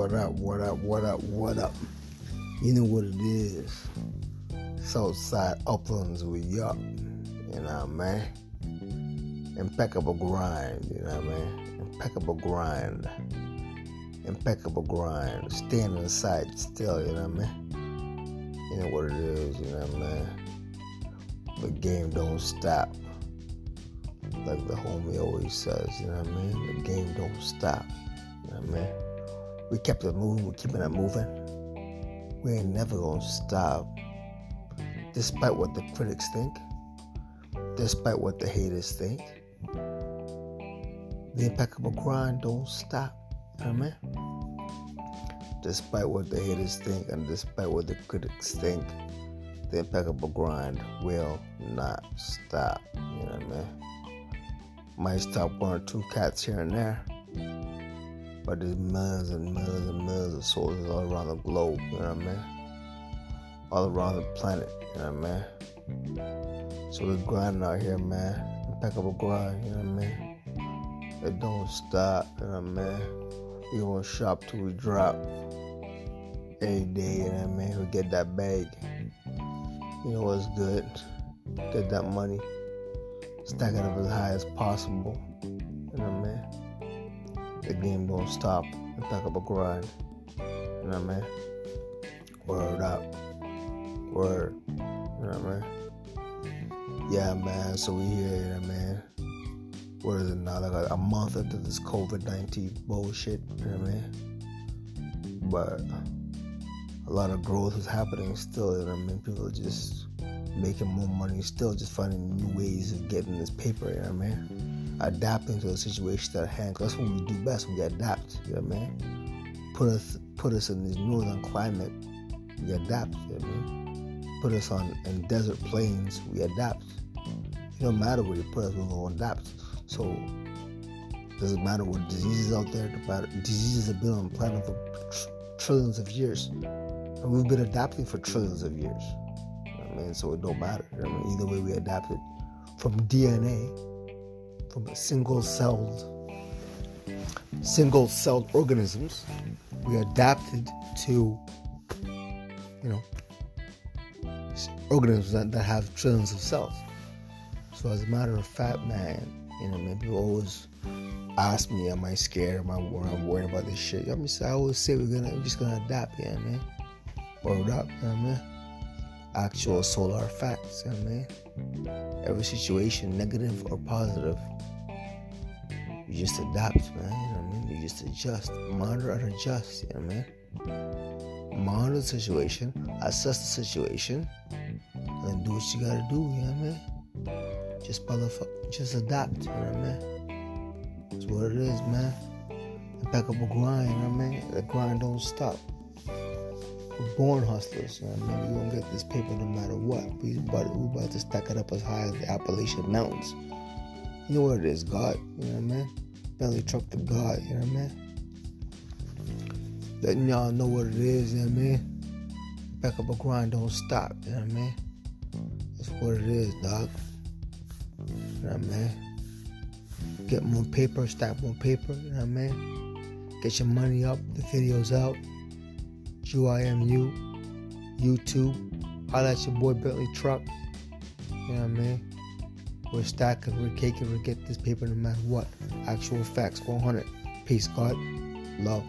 What up, what up, what up, what up? You know what it is. Southside Uplands, we up. You know what I mean? Impeccable grind, you know what I mean? Impeccable grind. Impeccable grind. Staying inside still, you know what I mean? You know what it is, you know what I mean? The game don't stop. Like the homie always says, you know what I mean? The game don't stop. You know what I mean? We kept it moving, we're keeping it moving. We ain't never gonna stop. Despite what the critics think, despite what the haters think, the impeccable grind don't stop. Mean? Despite what the haters think and despite what the critics think, the impeccable grind will not stop. You know what I mean? Might stop one or two cats here and there. But there's millions and millions and millions of soldiers all around the globe, you know what I mean? All around the planet, you know what I mean? So we're grinding out here, man. Impeccable grind, you know what I mean? It don't stop, you know what I mean? We gonna shop till we drop. Every day, you know what I mean? We get that bag. You know what's good? Get that money stack it up as high as possible. You know what I mean? The game don't stop. Impeccable grind. You know what I mean? Word up. Word. You know what I mean? Yeah, man. So we here, you know, man. What is it now? Like a, a month into this COVID 19 bullshit. You know what I mean? But a lot of growth is happening still. You know what I mean? People are just making more money, still just finding new ways of getting this paper, you know what I mean? Adapting to the situation at hand. That's what we do best. We adapt, you know what I mean? Put us put us in this northern climate, we adapt, you know what I mean? Put us on in desert plains, we adapt. It don't matter where you put us, we're adapt. So it doesn't matter what diseases out there, diseases have been on the planet for tr- trillions of years. And we've been adapting for trillions of years. You know I mean, so it don't matter. I mean, either way, we adapted from DNA, from single-celled, single-celled organisms. We adapted to, you know, organisms that, that have trillions of cells. So as a matter of fact, man, you know, man, people always ask me, am I scared? Am I worried? I'm worried about this shit. I mean, I always say we're gonna, we're just gonna adapt, yeah, man. Word up, yeah, man actual solar facts, you know what I mean? Every situation, negative or positive, you just adapt, man, you know what I mean? You just adjust, monitor and adjust, you know what I mean? Monitor the situation, assess the situation, and do what you gotta do, you know what I mean? Just motherfucker, just adapt, you know what I mean? That's what it is, man. Impeccable grind, you know what I mean? The grind don't stop. Born hustlers. You know what I mean? We're gonna get this paper no matter what. We about, we about to stack it up as high as the Appalachian Mountains. You know what it is, God. You know what I mean? Belly truck to God. You know what I mean? Letting y'all know what it is. You know what I mean? Back up a grind, don't stop. You know what I mean? That's what it is, dog. You know what I mean? Get more paper, stack more paper. You know what I mean? Get your money up, the videos out. UIMU, YouTube. Holla at your boy Bentley Truck. You know what I mean? We're stacking, we're caking, we get this paper no matter what. Actual facts, 100. Peace, God. Love.